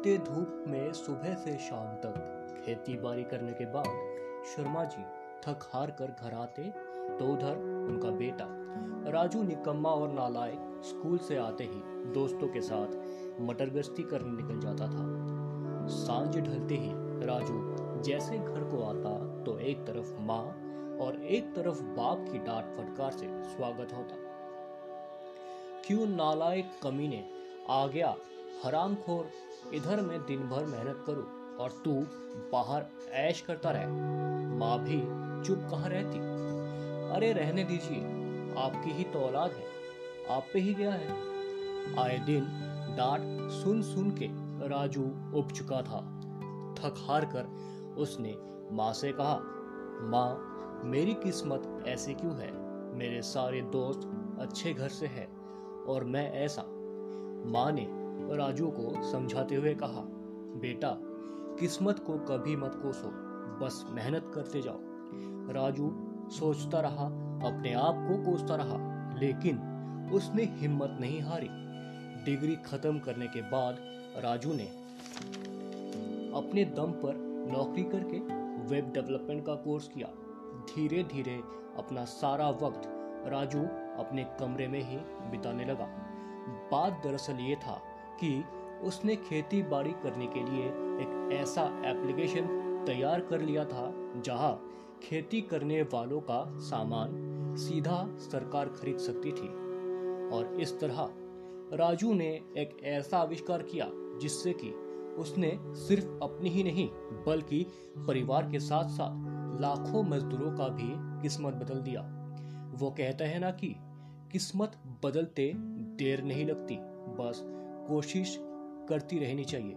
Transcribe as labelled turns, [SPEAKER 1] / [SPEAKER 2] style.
[SPEAKER 1] तपते धूप में सुबह से शाम तक खेती बाड़ी करने के बाद शर्मा जी थक हार कर घर आते तो उधर उनका बेटा राजू निकम्मा और नालायक स्कूल से आते ही दोस्तों के साथ मटर गश्ती करने निकल जाता था। साँझ ढलते ही राजू जैसे घर को आता तो एक तरफ़ माँ और एक तरफ़ बाप की डांट फटकार से स्वागत होता। क्यों नालायक कमीने आ गया हरामखोर इधर मैं दिन भर मेहनत करूँ और तू बाहर ऐश करता रह। माँ भी चुप कहाँ रहती? अरे रहने दीजिए, आपकी ही तो औलाद है, आप पे ही गया है। आए दिन डांट सुन सुन के राजू उब चुका था। थक हार कर उसने माँ से कहा, माँ, मेरी किस्मत ऐसी क्यों है? मेरे सारे दोस्त अच्छे घर से है और मैं ऐसा। माँ ने राजू को समझाते हुए कहा, बेटा, किस्मत को कभी मत कोसो, बस मेहनत करते जाओ। राजू सोचता रहा, अपने आप को कोसता रहा, लेकिन उसने हिम्मत नहीं हारी। डिग्री खत्म करने के बाद राजू ने अपने दम पर नौकरी करके वेब डेवलपमेंट का कोर्स किया। धीरे धीरे अपना सारा वक्त राजू अपने कमरे में ही बिताने लगा। बात दरअसल ये था कि उसने खेती बाड़ी करने के लिए एक ऐसा एप्लीकेशन तैयार कर लिया था, जहाँ खेती करने वालों का सामान सीधा सरकार खरीद सकती थी। और इस तरह राजू ने एक ऐसा आविष्कार किया, जिससे कि उसने सिर्फ़ अपनी ही नहीं, बल्कि परिवार के साथ साथ लाखों मजदूरों का भी किस्मत बदल दिया। वो कहते हैं ना कि किस्मत बदलते देर नहीं लगती, बस कोशिश करती रहनी चाहिए।